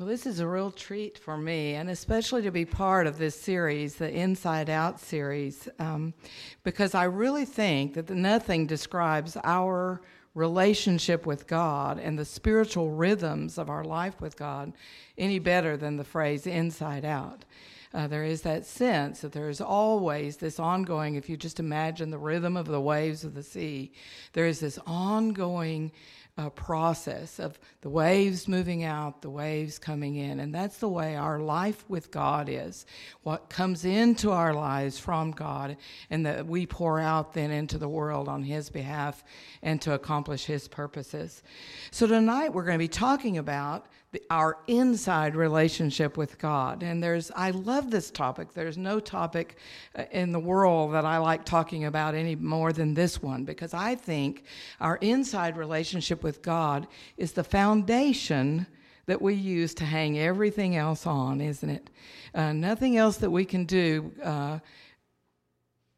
Well, this is a real treat for me, and especially to be part of this series, the Inside Out series, um, because I really think that nothing describes our relationship with God and the spiritual rhythms of our life with God any better than the phrase inside out. Uh, there is that sense that there is always this ongoing, if you just imagine the rhythm of the waves of the sea, there is this ongoing uh, process of the waves moving out, the waves coming in. And that's the way our life with God is. What comes into our lives from God, and that we pour out then into the world on His behalf and to accomplish His purposes. So tonight we're going to be talking about our inside relationship with God. And there's, I love this topic. There's no topic uh, in the world that I like talking about any more than this one because I think our inside relationship with God is the foundation that we use to hang everything else on, isn't it? Uh, nothing else that we can do uh,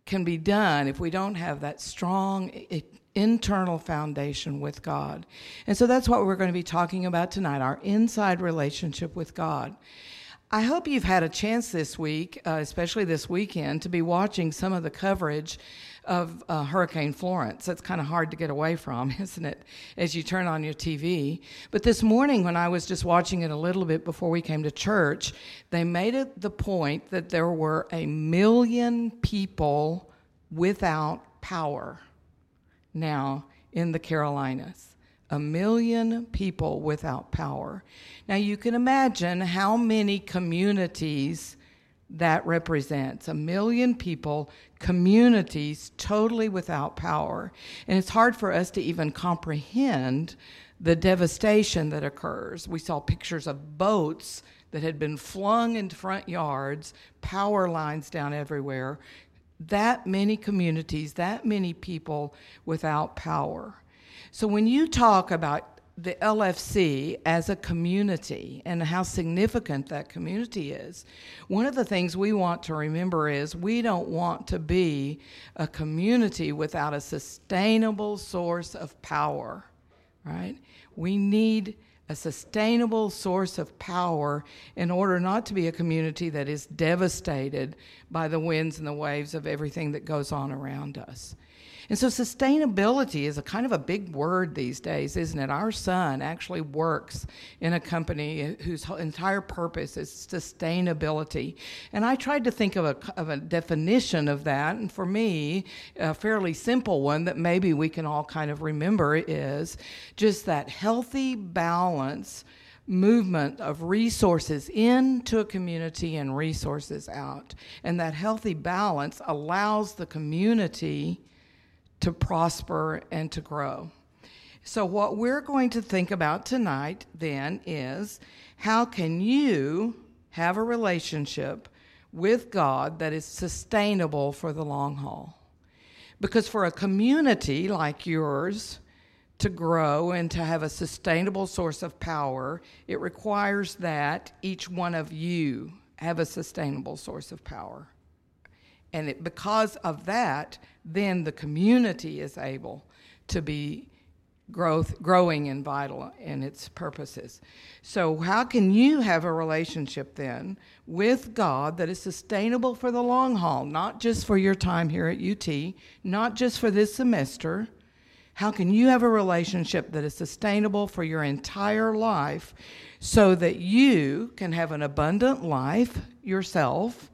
can be done if we don't have that strong internal foundation with God. And so that's what we're going to be talking about tonight our inside relationship with God. I hope you've had a chance this week, uh, especially this weekend, to be watching some of the coverage of uh, Hurricane Florence. That's kind of hard to get away from, isn't it, as you turn on your TV? But this morning, when I was just watching it a little bit before we came to church, they made it the point that there were a million people without power now in the Carolinas. A million people without power. Now you can imagine how many communities that represents. A million people, communities totally without power. And it's hard for us to even comprehend the devastation that occurs. We saw pictures of boats that had been flung into front yards, power lines down everywhere, that many communities, that many people without power. So when you talk about the LFC as a community and how significant that community is, one of the things we want to remember is we don't want to be a community without a sustainable source of power, right? We need a sustainable source of power in order not to be a community that is devastated by the winds and the waves of everything that goes on around us. And so sustainability is a kind of a big word these days, isn't it? Our son actually works in a company whose entire purpose is sustainability. And I tried to think of a, of a definition of that. And for me, a fairly simple one that maybe we can all kind of remember is just that healthy balance movement of resources into a community and resources out. And that healthy balance allows the community to prosper and to grow. So, what we're going to think about tonight then is how can you have a relationship with God that is sustainable for the long haul? Because for a community like yours to grow and to have a sustainable source of power, it requires that each one of you have a sustainable source of power. And it, because of that, then the community is able to be growth, growing and vital in its purposes. So, how can you have a relationship then with God that is sustainable for the long haul, not just for your time here at UT, not just for this semester? How can you have a relationship that is sustainable for your entire life so that you can have an abundant life yourself?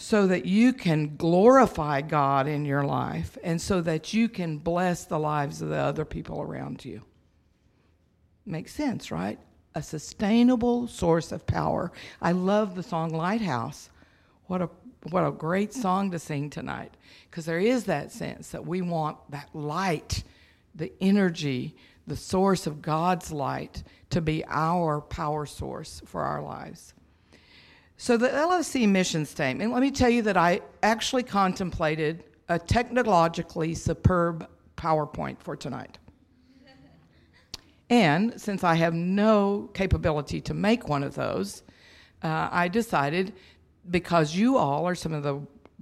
So that you can glorify God in your life and so that you can bless the lives of the other people around you. Makes sense, right? A sustainable source of power. I love the song Lighthouse. What a what a great song to sing tonight because there is that sense that we want that light, the energy, the source of God's light to be our power source for our lives. So, the LFC mission statement, let me tell you that I actually contemplated a technologically superb PowerPoint for tonight. and since I have no capability to make one of those, uh, I decided because you all are some of the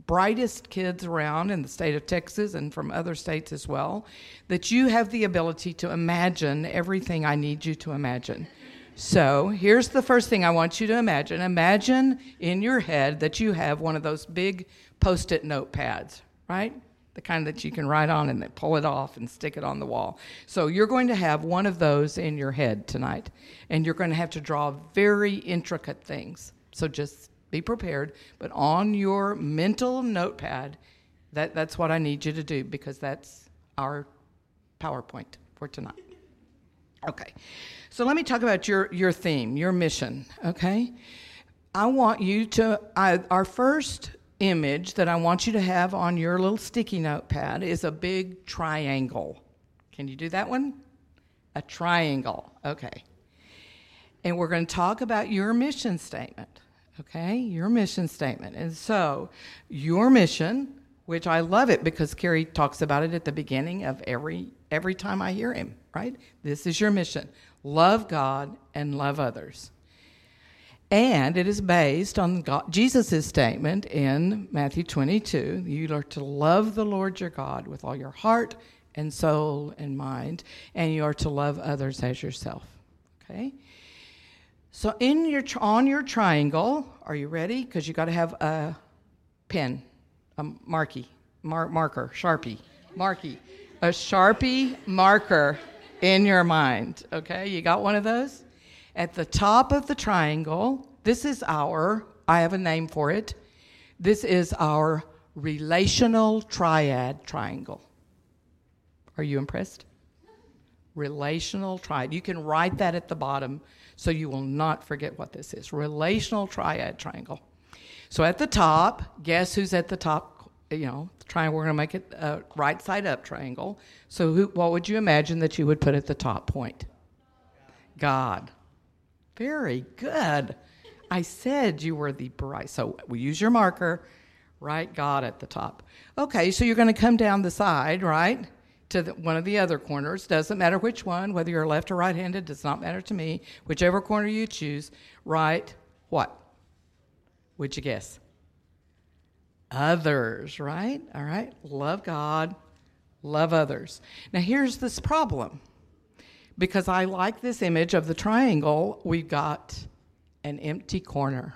brightest kids around in the state of Texas and from other states as well, that you have the ability to imagine everything I need you to imagine. So here's the first thing I want you to imagine. Imagine in your head that you have one of those big post it notepads, right? The kind that you can write on and then pull it off and stick it on the wall. So you're going to have one of those in your head tonight, and you're going to have to draw very intricate things. So just be prepared. But on your mental notepad, that, that's what I need you to do because that's our PowerPoint for tonight. Okay, so let me talk about your, your theme, your mission, okay? I want you to, I, our first image that I want you to have on your little sticky notepad is a big triangle. Can you do that one? A triangle, okay. And we're going to talk about your mission statement, okay? Your mission statement. And so, your mission which I love it because Carrie talks about it at the beginning of every every time I hear him, right? This is your mission. Love God and love others. And it is based on Jesus' statement in Matthew 22 you are to love the Lord your God with all your heart and soul and mind, and you are to love others as yourself. Okay? So in your on your triangle, are you ready? Because you got to have a pen a marky, mar- marker, sharpie, marky, a sharpie marker in your mind. Okay, you got one of those? At the top of the triangle, this is our, I have a name for it. This is our relational triad triangle. Are you impressed? Relational triad. You can write that at the bottom so you will not forget what this is. Relational triad triangle. So at the top, guess who's at the top? You know, trying. We're going to make it a right side up triangle. So who, what would you imagine that you would put at the top point? God. Very good. I said you were the bright. So we use your marker, write God at the top. Okay, so you're going to come down the side, right, to the, one of the other corners. Doesn't matter which one, whether you're left or right handed, does not matter to me. Whichever corner you choose, write what? Would you guess? Others, right? All right. Love God, love others. Now, here's this problem. Because I like this image of the triangle, we've got an empty corner.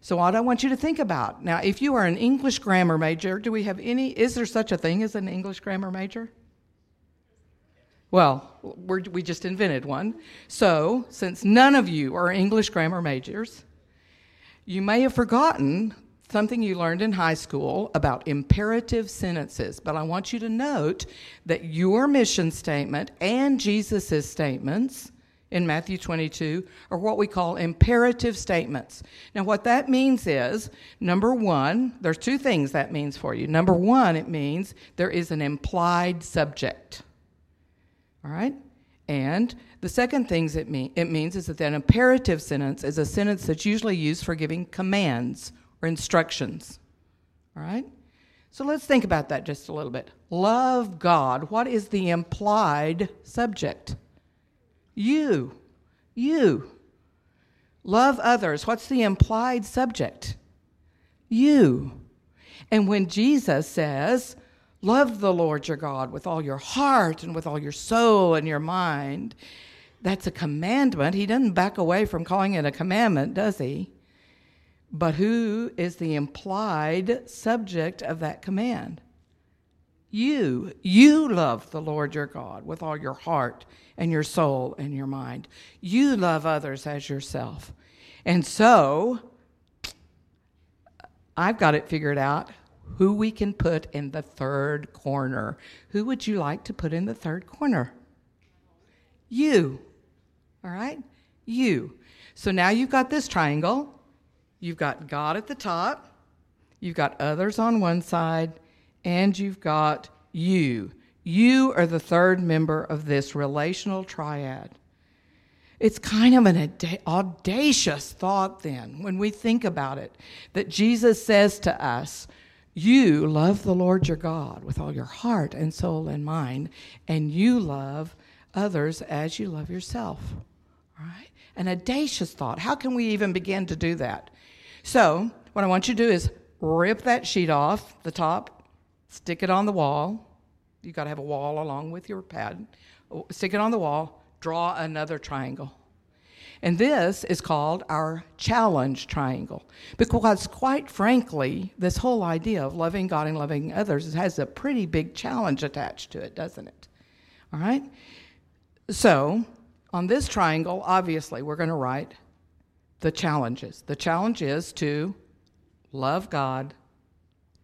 So, what I want you to think about now, if you are an English grammar major, do we have any? Is there such a thing as an English grammar major? Well, we just invented one. So, since none of you are English grammar majors, you may have forgotten something you learned in high school about imperative sentences, but I want you to note that your mission statement and Jesus' statements in Matthew 22 are what we call imperative statements. Now, what that means is number one, there's two things that means for you. Number one, it means there is an implied subject. All right? And the second thing it, mean, it means is that an imperative sentence is a sentence that's usually used for giving commands or instructions. All right? So let's think about that just a little bit. Love God. What is the implied subject? You. You. Love others. What's the implied subject? You. And when Jesus says, Love the Lord your God with all your heart and with all your soul and your mind, that's a commandment. He doesn't back away from calling it a commandment, does he? But who is the implied subject of that command? You. You love the Lord your God with all your heart and your soul and your mind. You love others as yourself. And so, I've got it figured out who we can put in the third corner. Who would you like to put in the third corner? You. All right? You. So now you've got this triangle. You've got God at the top, you've got others on one side, and you've got you. You are the third member of this relational triad. It's kind of an audacious thought, then, when we think about it, that Jesus says to us, You love the Lord your God with all your heart and soul and mind, and you love others as you love yourself. All right? An audacious thought. How can we even begin to do that? So, what I want you to do is rip that sheet off the top, stick it on the wall. You've got to have a wall along with your pad. Oh, stick it on the wall, draw another triangle. And this is called our challenge triangle. Because, quite frankly, this whole idea of loving God and loving others has a pretty big challenge attached to it, doesn't it? All right? So, on this triangle, obviously, we're going to write the challenges. The challenge is to love God,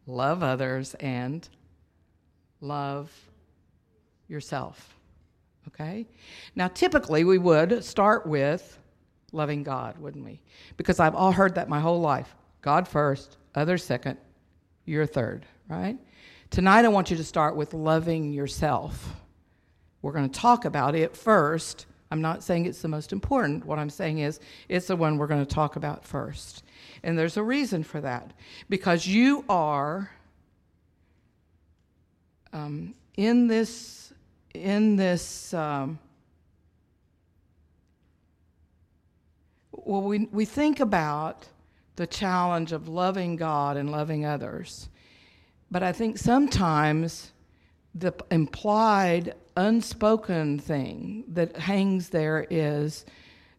love others, and love yourself. Okay? Now, typically, we would start with loving God, wouldn't we? Because I've all heard that my whole life God first, others second, you're third, right? Tonight, I want you to start with loving yourself. We're going to talk about it first. I'm not saying it's the most important. What I'm saying is it's the one we're going to talk about first. And there's a reason for that. Because you are um, in this, in this, um, well, we, we think about the challenge of loving God and loving others. But I think sometimes the implied, unspoken thing that hangs there is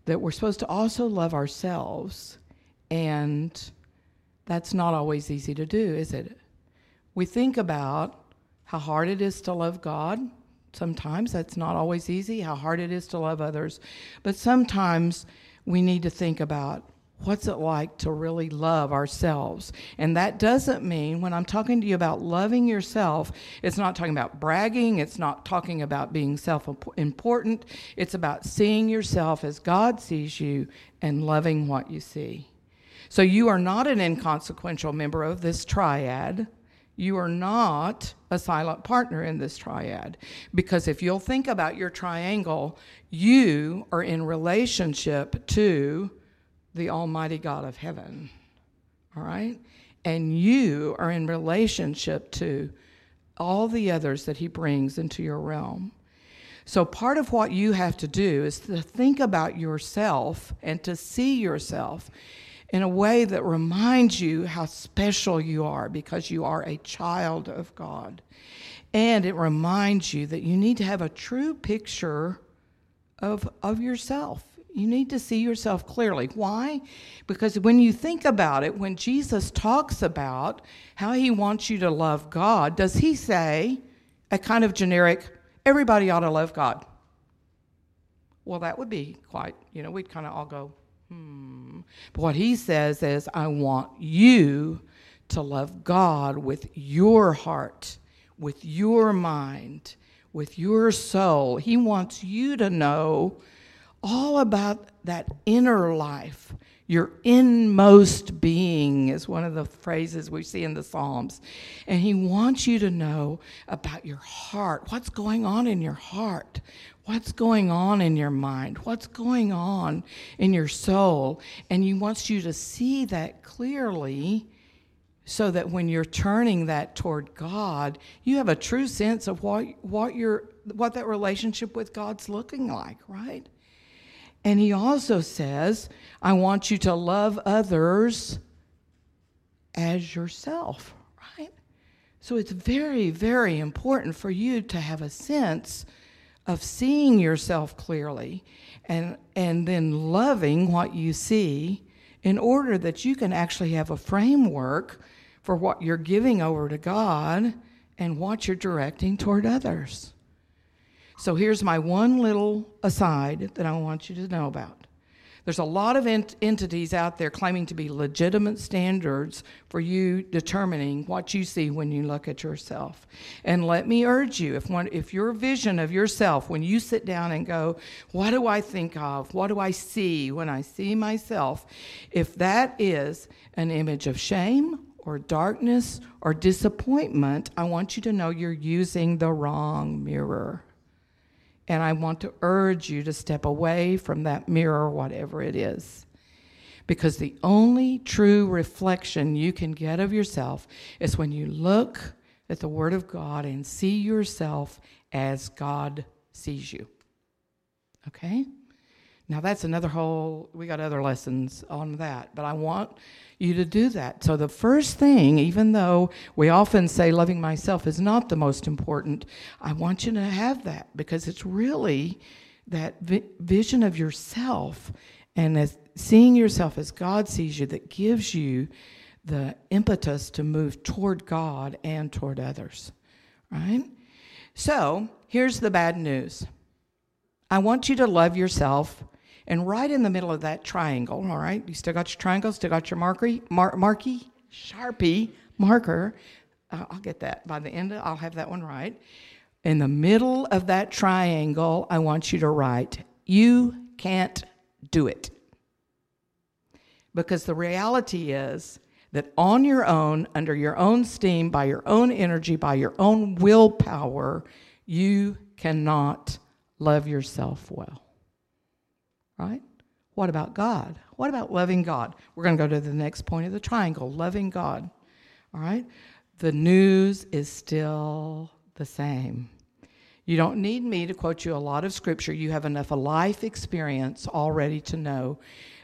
that we're supposed to also love ourselves. And that's not always easy to do, is it? We think about how hard it is to love God. Sometimes that's not always easy, how hard it is to love others. But sometimes we need to think about what's it like to really love ourselves. And that doesn't mean, when I'm talking to you about loving yourself, it's not talking about bragging, it's not talking about being self important. It's about seeing yourself as God sees you and loving what you see. So you are not an inconsequential member of this triad. You are not a silent partner in this triad. Because if you'll think about your triangle, you are in relationship to the Almighty God of heaven. All right? And you are in relationship to all the others that He brings into your realm. So, part of what you have to do is to think about yourself and to see yourself in a way that reminds you how special you are because you are a child of God. And it reminds you that you need to have a true picture of, of yourself. You need to see yourself clearly. Why? Because when you think about it, when Jesus talks about how he wants you to love God, does he say a kind of generic, everybody ought to love God? Well, that would be quite, you know, we'd kind of all go, Hmm. But what he says is, I want you to love God with your heart, with your mind, with your soul. He wants you to know all about that inner life. Your inmost being is one of the phrases we see in the Psalms. And he wants you to know about your heart. What's going on in your heart? what's going on in your mind, what's going on in your soul. And He wants you to see that clearly so that when you're turning that toward God, you have a true sense of what, what, your, what that relationship with God's looking like, right? And He also says, I want you to love others as yourself, right? So it's very, very important for you to have a sense of seeing yourself clearly and, and then loving what you see in order that you can actually have a framework for what you're giving over to God and what you're directing toward others. So here's my one little aside that I want you to know about. There's a lot of ent- entities out there claiming to be legitimate standards for you determining what you see when you look at yourself. And let me urge you if, one, if your vision of yourself, when you sit down and go, What do I think of? What do I see when I see myself? If that is an image of shame, or darkness or disappointment, I want you to know you're using the wrong mirror. And I want to urge you to step away from that mirror, whatever it is. Because the only true reflection you can get of yourself is when you look at the Word of God and see yourself as God sees you. Okay? Now, that's another whole, we got other lessons on that, but I want you to do that. So, the first thing, even though we often say loving myself is not the most important, I want you to have that because it's really that vi- vision of yourself and as seeing yourself as God sees you that gives you the impetus to move toward God and toward others, right? So here's the bad news I want you to love yourself. And right in the middle of that triangle, all right, you still got your triangle, still got your marquee, mar- marquee, sharpie marker. Uh, I'll get that by the end. Of, I'll have that one right. In the middle of that triangle, I want you to write, "You can't do it." Because the reality is that on your own, under your own steam, by your own energy, by your own willpower, you cannot love yourself well. Right? What about God? What about loving God? We're going to go to the next point of the triangle loving God. All right? The news is still the same. You don't need me to quote you a lot of scripture. You have enough life experience already to know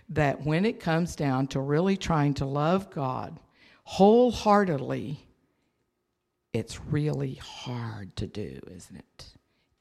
that when it comes down to really trying to love God wholeheartedly, it's really hard to do, isn't it?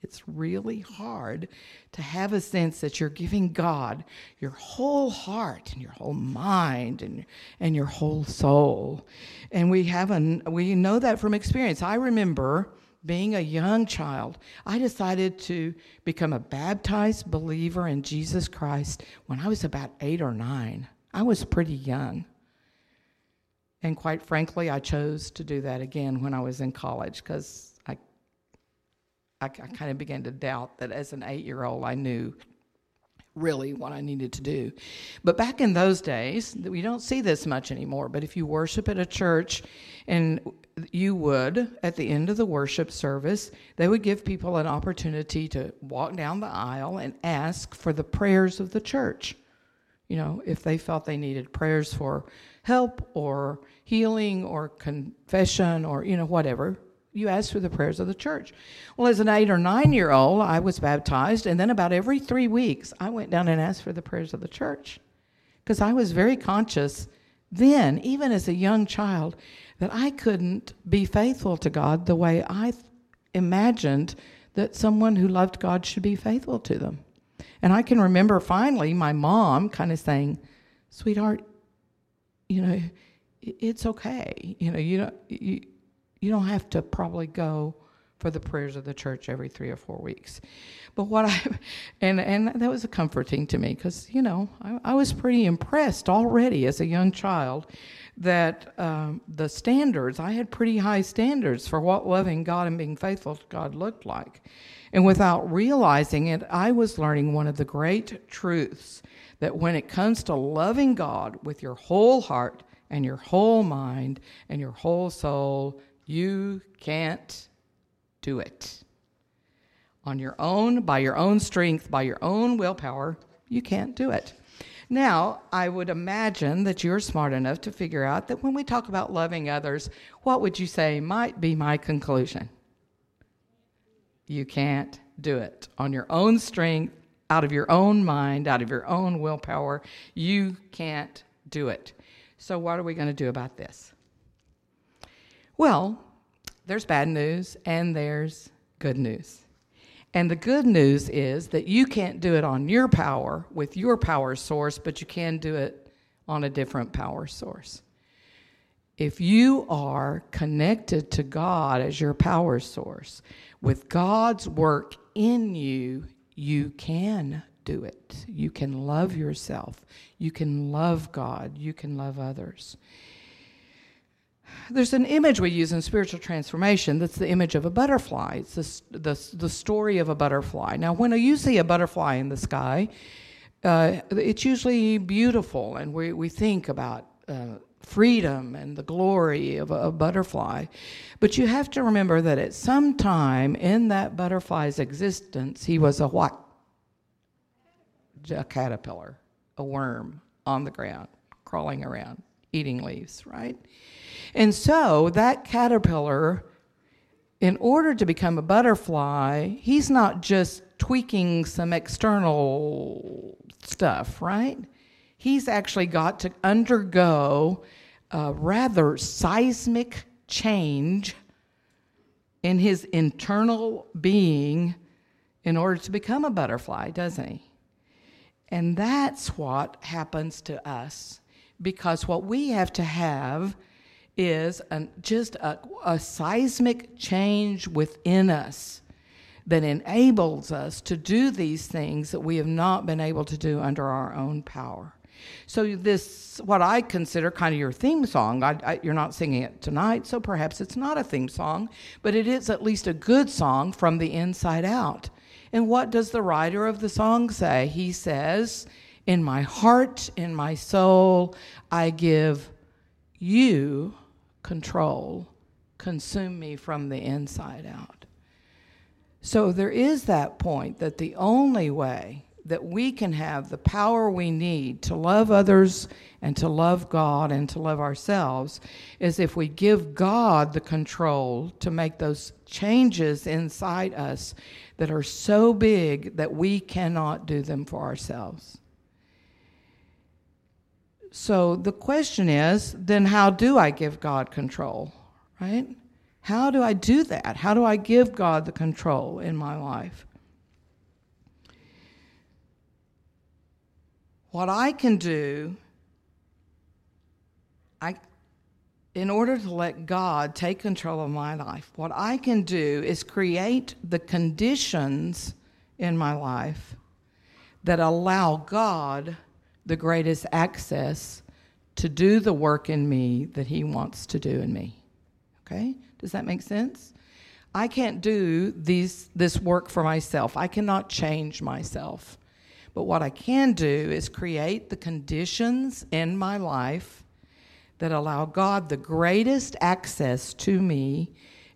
It's really hard to have a sense that you're giving God your whole heart and your whole mind and, and your whole soul. And we have an, we know that from experience. I remember being a young child, I decided to become a baptized believer in Jesus Christ when I was about eight or nine. I was pretty young. And quite frankly, I chose to do that again when I was in college because I, I, kind of began to doubt that as an eight year old, I knew really what I needed to do. But back in those days, we don't see this much anymore, but if you worship at a church and you would, at the end of the worship service, they would give people an opportunity to walk down the aisle and ask for the prayers of the church. You know, if they felt they needed prayers for help or healing or confession or, you know, whatever, you ask for the prayers of the church. Well, as an eight or nine year old, I was baptized, and then about every three weeks, I went down and asked for the prayers of the church because I was very conscious then, even as a young child, that I couldn't be faithful to God the way I imagined that someone who loved God should be faithful to them. And I can remember finally my mom kind of saying, "Sweetheart, you know, it's okay. You know, you don't you, you don't have to probably go for the prayers of the church every three or four weeks. But what I, and, and that was a comforting to me because, you know, I, I, was pretty impressed already as a young child that um, the standards, I had pretty high standards for what loving God and being faithful to God looked like. And without realizing it, I was learning one of the great truths that when it comes to loving God with your whole heart and your whole mind and your whole soul, you can't do it. On your own, by your own strength, by your own willpower, you can't do it. Now, I would imagine that you're smart enough to figure out that when we talk about loving others, what would you say might be my conclusion? You can't do it. On your own strength, out of your own mind, out of your own willpower, you can't do it. So, what are we going to do about this? Well, there's bad news and there's good news. And the good news is that you can't do it on your power with your power source, but you can do it on a different power source. If you are connected to God as your power source, with God's work in you, you can do it. You can love yourself. You can love God. You can love others there's an image we use in spiritual transformation that's the image of a butterfly. It's the, the, the story of a butterfly. Now, when you see a butterfly in the sky, uh, it's usually beautiful, and we, we think about uh, freedom and the glory of a, a, butterfly. But you have to remember that at some time in that butterfly's existence, he was a what? A caterpillar, a worm on the ground, crawling around, eating leaves, right? And so that caterpillar, in order to become a butterfly, he's not just tweaking some external stuff, right? He's actually got to undergo a rather seismic change in his internal being in order to become a butterfly, doesn't he? And that's what happens to us because what we have to have is an, just a, a seismic change within us that enables us to do these things that we have not been able to do under our own power. So this, what I consider kind of your theme song. I, I, you're not singing it tonight, so perhaps it's not a theme song, but it is at least a good song from the inside out. And what does the writer of the song say? He says, In my heart, in my soul, I give you control. Consume me from the inside out. So there is that point that the only way that we can have the power we need to love others and to love God and to love ourselves is if we give God the control to make those changes inside us that are so big that we cannot do them for ourselves. So the question is then how do I give God control, right? How do I do that? How do I give God the control in my life? What I can do, I, in order to let God take control of my life, what I can do is create the conditions in my life that allow God the greatest access to do the work in me that He wants to do in me. Okay? Does that make sense? I can't do these, this work for myself. I cannot change myself. But what I can do is create the conditions in my life that allow God the greatest access to me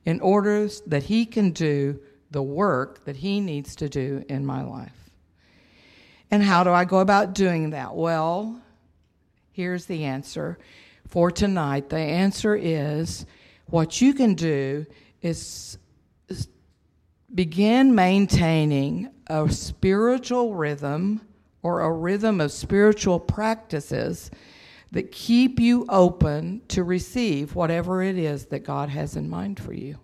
in order that He can do the work that He needs to do in my life. And how do I go about doing that? Well, here's the answer for tonight. The answer is what you can do is begin maintaining a spiritual rhythm or a rhythm of spiritual practices that keep you open to receive whatever it is that God has in mind for you.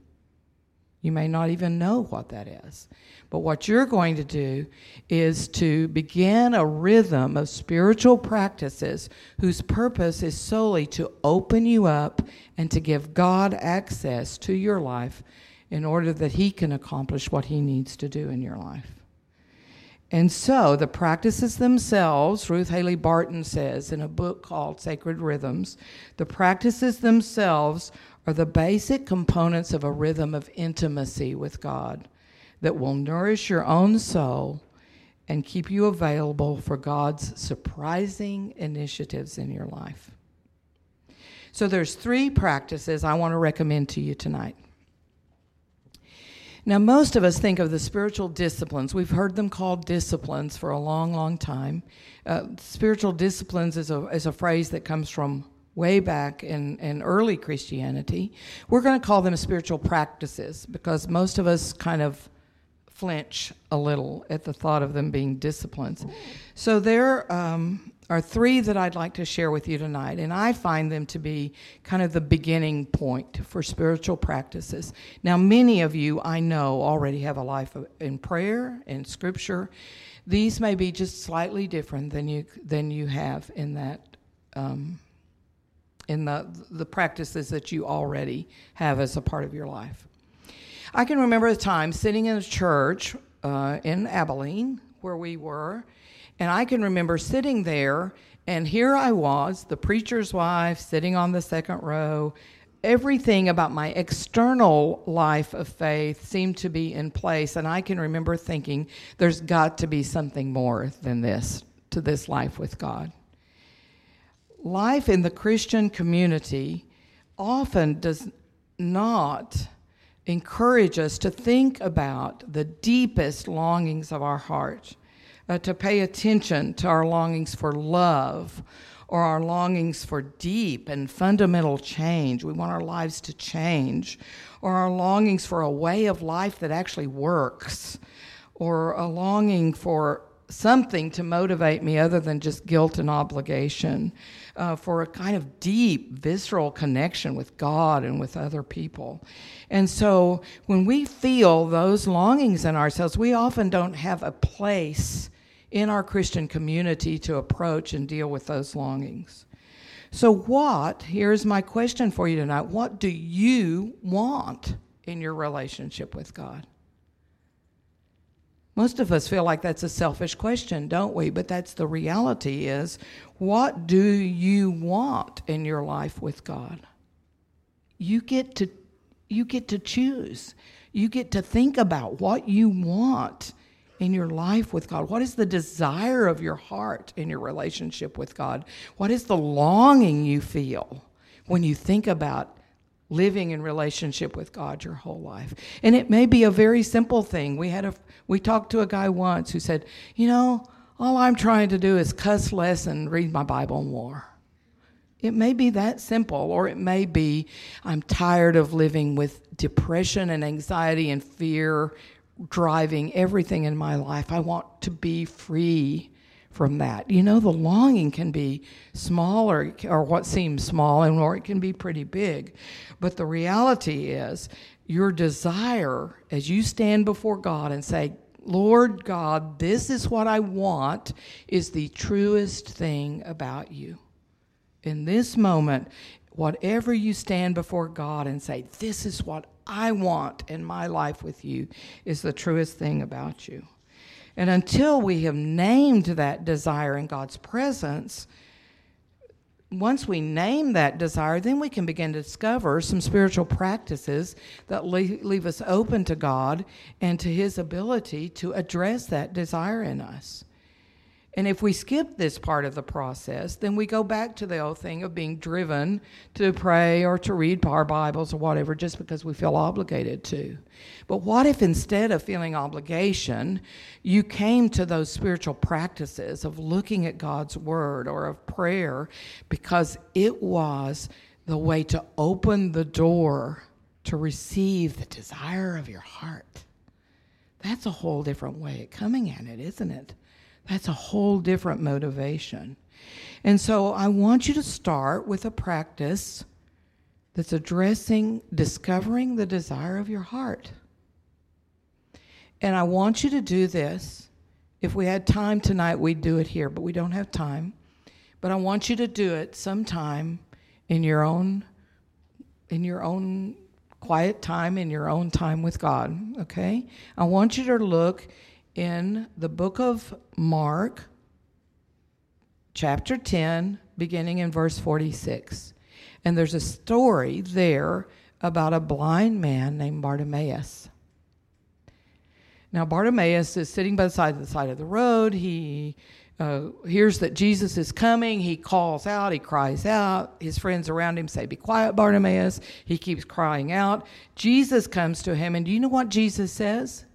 You may not even know what that is. But what you're going to do is to begin a rhythm of spiritual practices whose purpose is solely to open you up and to give God access to your life in order that He can accomplish what He needs to do in your life. And so the practices themselves, Ruth Haley Barton says in a book called Sacred Rhythms, the practices themselves are the basic components of a rhythm of intimacy with God that will nourish your own soul and keep you available for God's surprising initiatives in your life. So there's three practices I want to recommend to you tonight. Now, most of us think of the spiritual disciplines. We've heard them called disciplines for a long, long time. Uh, spiritual disciplines is a, is a phrase that comes from way back in, in early Christianity. We're going to call them spiritual practices because most of us kind of flinch a little at the thought of them being disciplines. So there um, are three that I'd like to share with you tonight, and I find them to be kind of the beginning point for spiritual practices. Now, many of you I know already have a life in prayer and scripture. These may be just slightly different than you than you have in that. Um, in the the practices that you already have as a part of your life. I can remember a time sitting in a church uh, in Abilene where we were, and I can remember sitting there, and here I was, the preacher's wife, sitting on the second row. Everything about my external life of faith seemed to be in place, and I can remember thinking, there's got to be something more than this to this life with God. Life in the Christian community often does not encourage us to think about the deepest longings of our heart uh, to pay attention to our longings for love or our longings for deep and fundamental change. We want our lives to change, or our longings for a way of life that actually works, or a longing for something to motivate me other than just guilt and obligation, uh, for a kind of deep, visceral connection with God and with other people. And so when we feel those longings in ourselves, we often don't have a place in our Christian community to approach and deal with those longings. So, what, here's my question for you tonight what do you want in your relationship with God? Most of us feel like that's a selfish question, don't we? But that's the reality is what do you want in your life with God? You get to you get to choose. You get to think about what you want in your life with God. What is the desire of your heart in your relationship with God? What is the longing you feel when you think about living in relationship with God your whole life. And it may be a very simple thing. We had a we talked to a guy once who said, "You know, all I'm trying to do is cuss less and read my Bible more." It may be that simple, or it may be I'm tired of living with depression and anxiety and fear driving everything in my life. I want to be free from that. You know, the longing can be small or, or what seems small, and or it can be pretty big. But the reality is, your desire as you stand before God and say, Lord God, this is what I want, is the truest thing about you. In this moment, whatever you stand before God and say, This is what I want in my life with you, is the truest thing about you. And until we have named that desire in God's presence, once we name that desire, then we can begin to discover some spiritual practices that leave us open to God and to His ability to address that desire in us. And if we skip this part of the process, then we go back to the old thing of being driven to pray or to read our Bibles or whatever just because we feel obligated to. But what if instead of feeling obligation, you came to those spiritual practices of looking at God's Word or of prayer because it was the way to open the door to receive the desire of your heart? That's a whole different way of coming at it, isn't it? That's a whole different motivation. And so I want you to start with a practice that's addressing discovering the desire of your heart. And I want you to do this. If we had time tonight, we'd do it here, but we don't have time. But I want you to do it sometime in your own in your own quiet time in your own time with God, okay? I want you to look in the book of Mark, chapter 10, beginning in verse 46. And there's a story there about a blind man named Bartimaeus. Now, Bartimaeus is sitting by the side of the side of the road. He uh, hears that Jesus is coming. He calls out, he cries out. His friends around him say, Be quiet, Bartimaeus. He keeps crying out. Jesus comes to him, and do you know what Jesus says?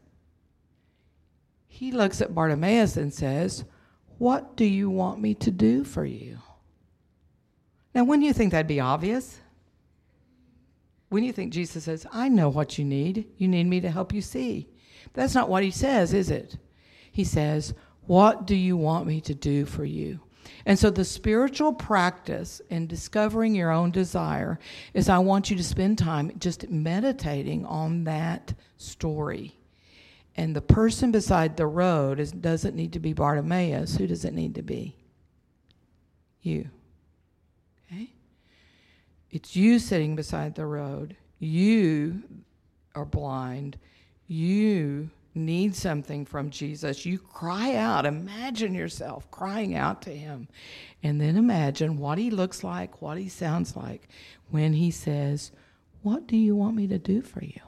He looks at Bartimaeus and says, What do you want me to do for you? Now, wouldn't you think that'd be obvious? When you think Jesus says, I know what you need, you need me to help you see. That's not what he says, is it? He says, What do you want me to do for you? And so, the spiritual practice in discovering your own desire is I want you to spend time just meditating on that story. And the person beside the road is, doesn't need to be Bartimaeus. Who does it need to be? You. Okay? It's you sitting beside the road. You are blind. You need something from Jesus. You cry out. Imagine yourself crying out to him. And then imagine what he looks like, what he sounds like when he says, What do you want me to do for you?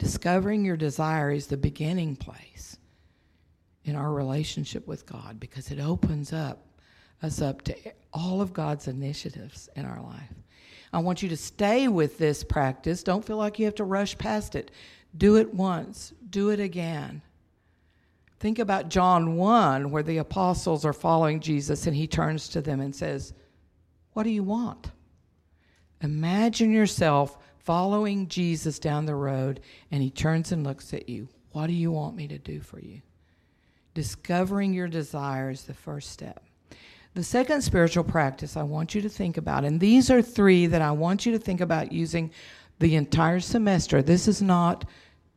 Discovering your desire is the beginning place in our relationship with God because it opens up us up to all of God's initiatives in our life. I want you to stay with this practice. Don't feel like you have to rush past it. Do it once, do it again. Think about John 1, where the apostles are following Jesus and he turns to them and says, What do you want? Imagine yourself following Jesus down the road and he turns and looks at you. What do you want me to do for you? Discovering your desire is the first step. The second spiritual practice I want you to think about, and these are three that I want you to think about using the entire semester. This is not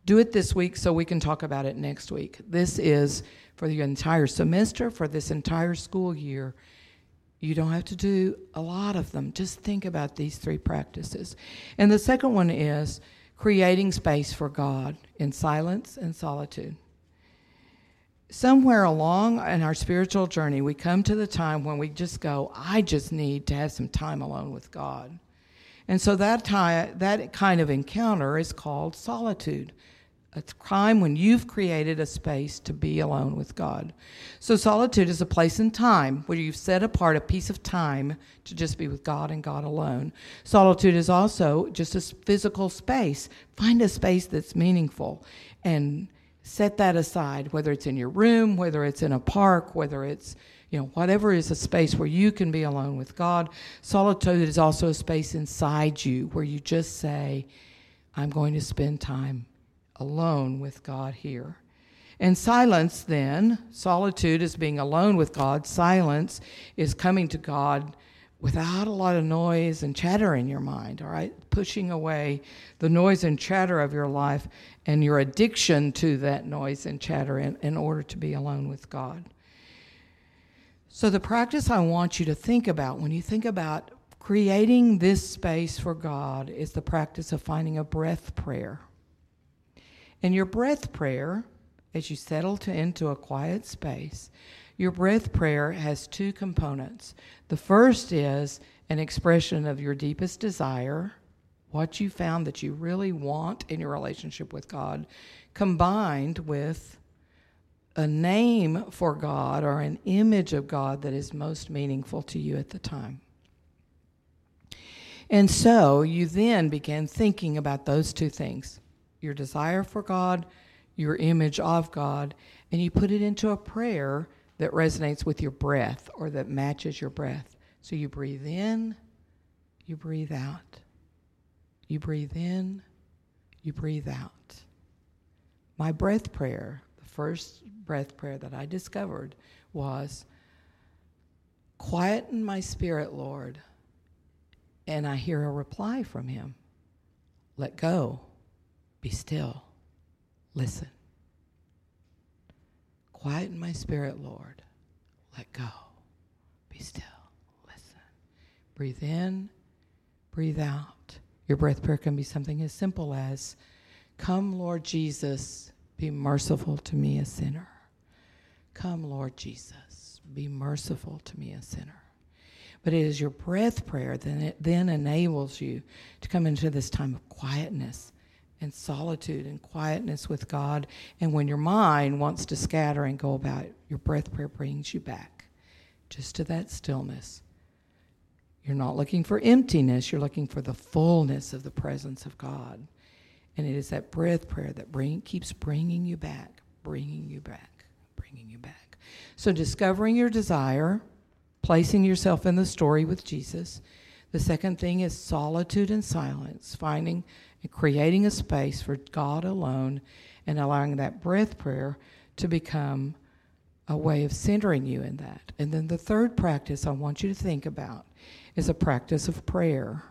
do it this week so we can talk about it next week. This is for the entire semester, for this entire school year. You don't have to do a lot of them. Just think about these three practices. And the second one is creating space for God in silence and solitude somewhere along in our spiritual journey, we come to the time when we just go, I just need to have some time alone with God. And so that, time, that kind of encounter is called solitude. A time when you've created a space to be alone with God. So, solitude is a place and time where you've set apart a piece of time to just be with God and God alone. Solitude is also just a physical space. Find a space that's meaningful and set that aside, whether it's in your room, whether it's in a park, whether it's, you know, whatever is a space where you can be alone with God. Solitude is also a space inside you where you just say, I'm going to spend time alone with God here. And silence, then, solitude is being alone with God. Silence is coming to God without a lot of noise and chatter in your mind, all right? Pushing away the noise and chatter of your life and your addiction to that noise and chatter in, in order to be alone with God. So, the practice I want you to think about when you think about creating this space for God is the practice of finding a breath prayer. And your breath prayer, as you settle to, into a quiet space, your breath prayer has two components. The first is an expression of your deepest desire, what you found that you really want in your relationship with God, combined with a name for God or an image of God that is most meaningful to you at the time. And so you then begin thinking about those two things your desire for God, your image of God, and you put it into a prayer that resonates with your breath or that matches your breath. So you breathe in, you breathe out. You breathe in, you breathe out. My breath prayer, the first breath prayer that I discovered was Quieten my spirit, Lord. And I hear a reply from him Let go, be still, listen. Quieten my spirit, Lord. Let go. Be still. Listen. Breathe in, breathe out. Your breath prayer can be something as simple as Come, Lord Jesus, be merciful to me, a sinner. Come, Lord Jesus, be merciful to me, a sinner. But it is your breath prayer that then enables you to come into this time of quietness and solitude and quietness with God. And when your mind wants to scatter and go about, your breath prayer brings you back just to that stillness. You're not looking for emptiness, you're looking for the fullness of the presence of God. And it is that breath prayer that bring, keeps bringing you back, bringing you back, bringing you back. So, discovering your desire, placing yourself in the story with Jesus. The second thing is solitude and silence, finding and creating a space for God alone and allowing that breath prayer to become a way of centering you in that. And then the third practice I want you to think about is a practice of prayer.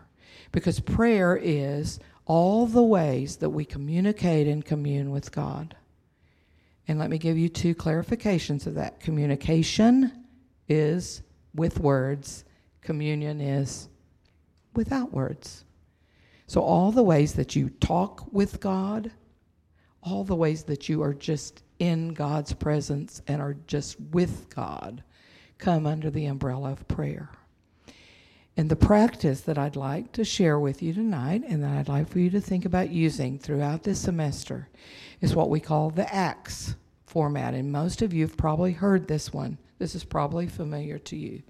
Because prayer is all the ways that we communicate and commune with God. And let me give you two clarifications of that. Communication is with words, communion is without words. So, all the ways that you talk with God, all the ways that you are just in God's presence and are just with God, come under the umbrella of prayer. And the practice that I'd like to share with you tonight and that I'd like for you to think about using throughout this semester is what we call the ACTS format. And most of you have probably heard this one. This is probably familiar to you.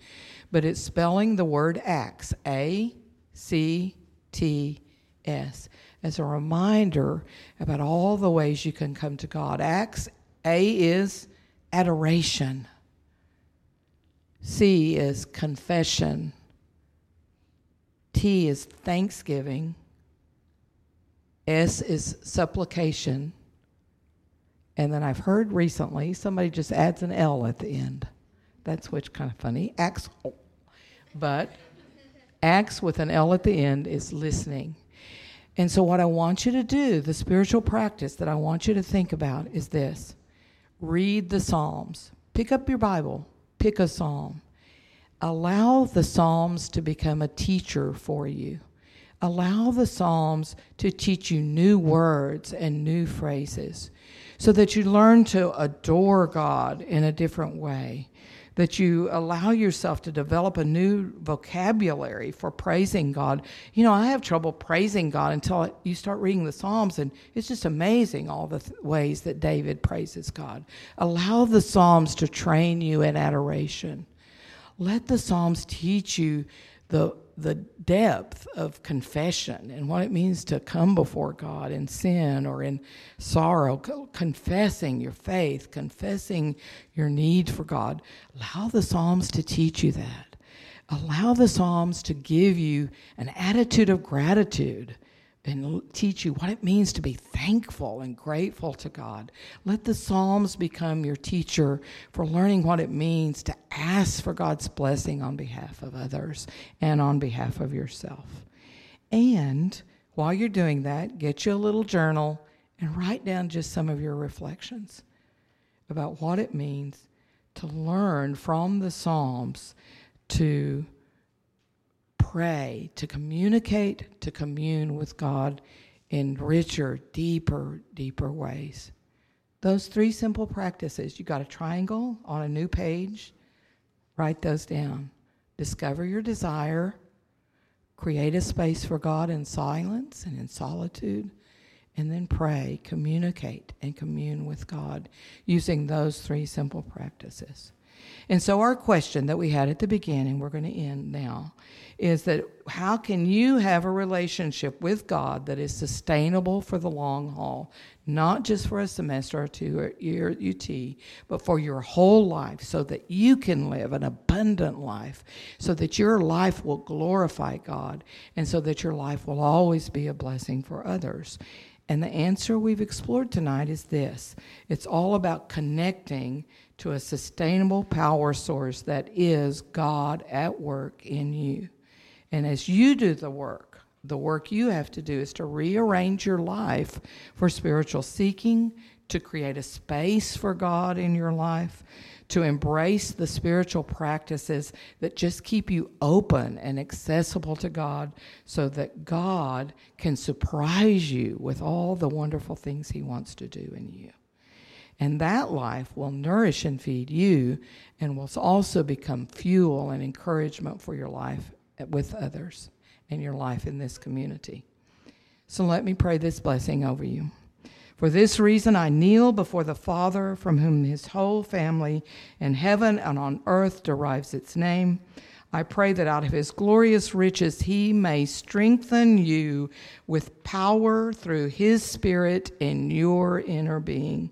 But it's spelling the word ACTS A C T S as a reminder about all the ways you can come to God. Acts A is adoration. C is confession. T is thanksgiving. S is supplication. And then I've heard recently somebody just adds an L at the end. That's which kind of funny. Acts, but acts with an L at the end is listening. And so, what I want you to do, the spiritual practice that I want you to think about is this read the Psalms. Pick up your Bible, pick a psalm. Allow the Psalms to become a teacher for you. Allow the Psalms to teach you new words and new phrases so that you learn to adore God in a different way that you allow yourself to develop a new vocabulary for praising God. You know, I have trouble praising God until you start reading the Psalms, and it's just amazing all the th- ways that David praises God. Allow the Psalms to train you in adoration. Let the Psalms teach you the the depth of confession and what it means to come before God in sin or in sorrow, confessing your faith, confessing your need for God. Allow the Psalms to teach you that. Allow the Psalms to give you an attitude of gratitude and teach you what it means to be thankful and grateful to God. Let the Psalms become your teacher for learning what it means to ask for God's blessing on behalf of others and on behalf of yourself. And while you're doing that, get you a little journal and write down just some of your reflections about what it means to learn from the Psalms to pray, to communicate, to commune with God in richer, deeper, deeper ways. Those three simple practices you got a triangle on a new page, write those down. Discover your desire, create a space for God in silence and in solitude, and then pray, communicate, and commune with God using those three simple practices. And so, our question that we had at the beginning, we're going to end now, is that how can you have a relationship with God that is sustainable for the long haul, not just for a semester or two at UT, but for your whole life, so that you can live an abundant life, so that your life will glorify God, and so that your life will always be a blessing for others? And the answer we've explored tonight is this it's all about connecting to a sustainable power source that is God at work in you. And as you do the work, the work you have to do is to rearrange your life for spiritual seeking, to create a space for God in your life, to embrace the spiritual practices that just keep you open and accessible to God so that God can surprise you with all the wonderful things He wants to do in you. And that life will nourish and feed you and will also become fuel and encouragement for your life with others and your life in this community. So let me pray this blessing over you. For this reason, I kneel before the Father, from whom his whole family in heaven and on earth derives its name. I pray that out of his glorious riches he may strengthen you with power through his Spirit in your inner being